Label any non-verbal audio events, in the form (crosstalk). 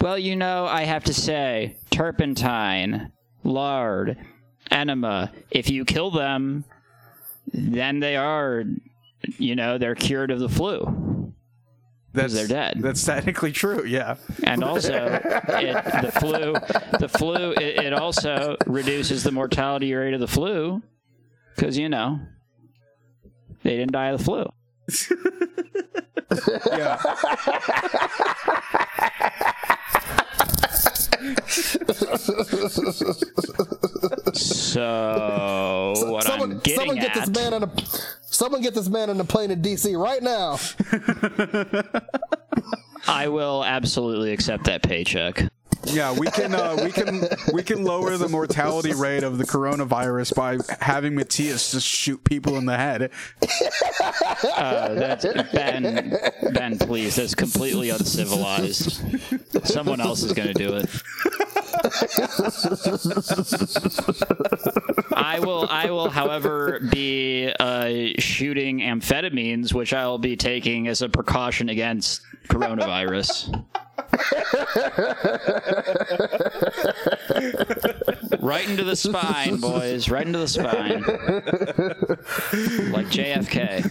Well, you know, I have to say, turpentine, lard, enema, if you kill them, then they are, you know, they're cured of the flu. That's they're dead. That's technically true. Yeah. And also, it, the flu, the flu, it, it also reduces the mortality rate of the flu because, you know, they didn't die of the flu. (laughs) Yeah. So, what I'm someone, getting someone get at, this man on a someone get this man on a plane in DC right now. I will absolutely accept that paycheck. Yeah, we can uh, we can we can lower the mortality rate of the coronavirus by having Matthias just shoot people in the head. Uh, that's Ben. Ben, please. That's completely uncivilized. Someone else is going to do it. I will. I will, however, be uh, shooting amphetamines, which I'll be taking as a precaution against coronavirus. Right into the spine, boys. Right into the spine. Like JFK.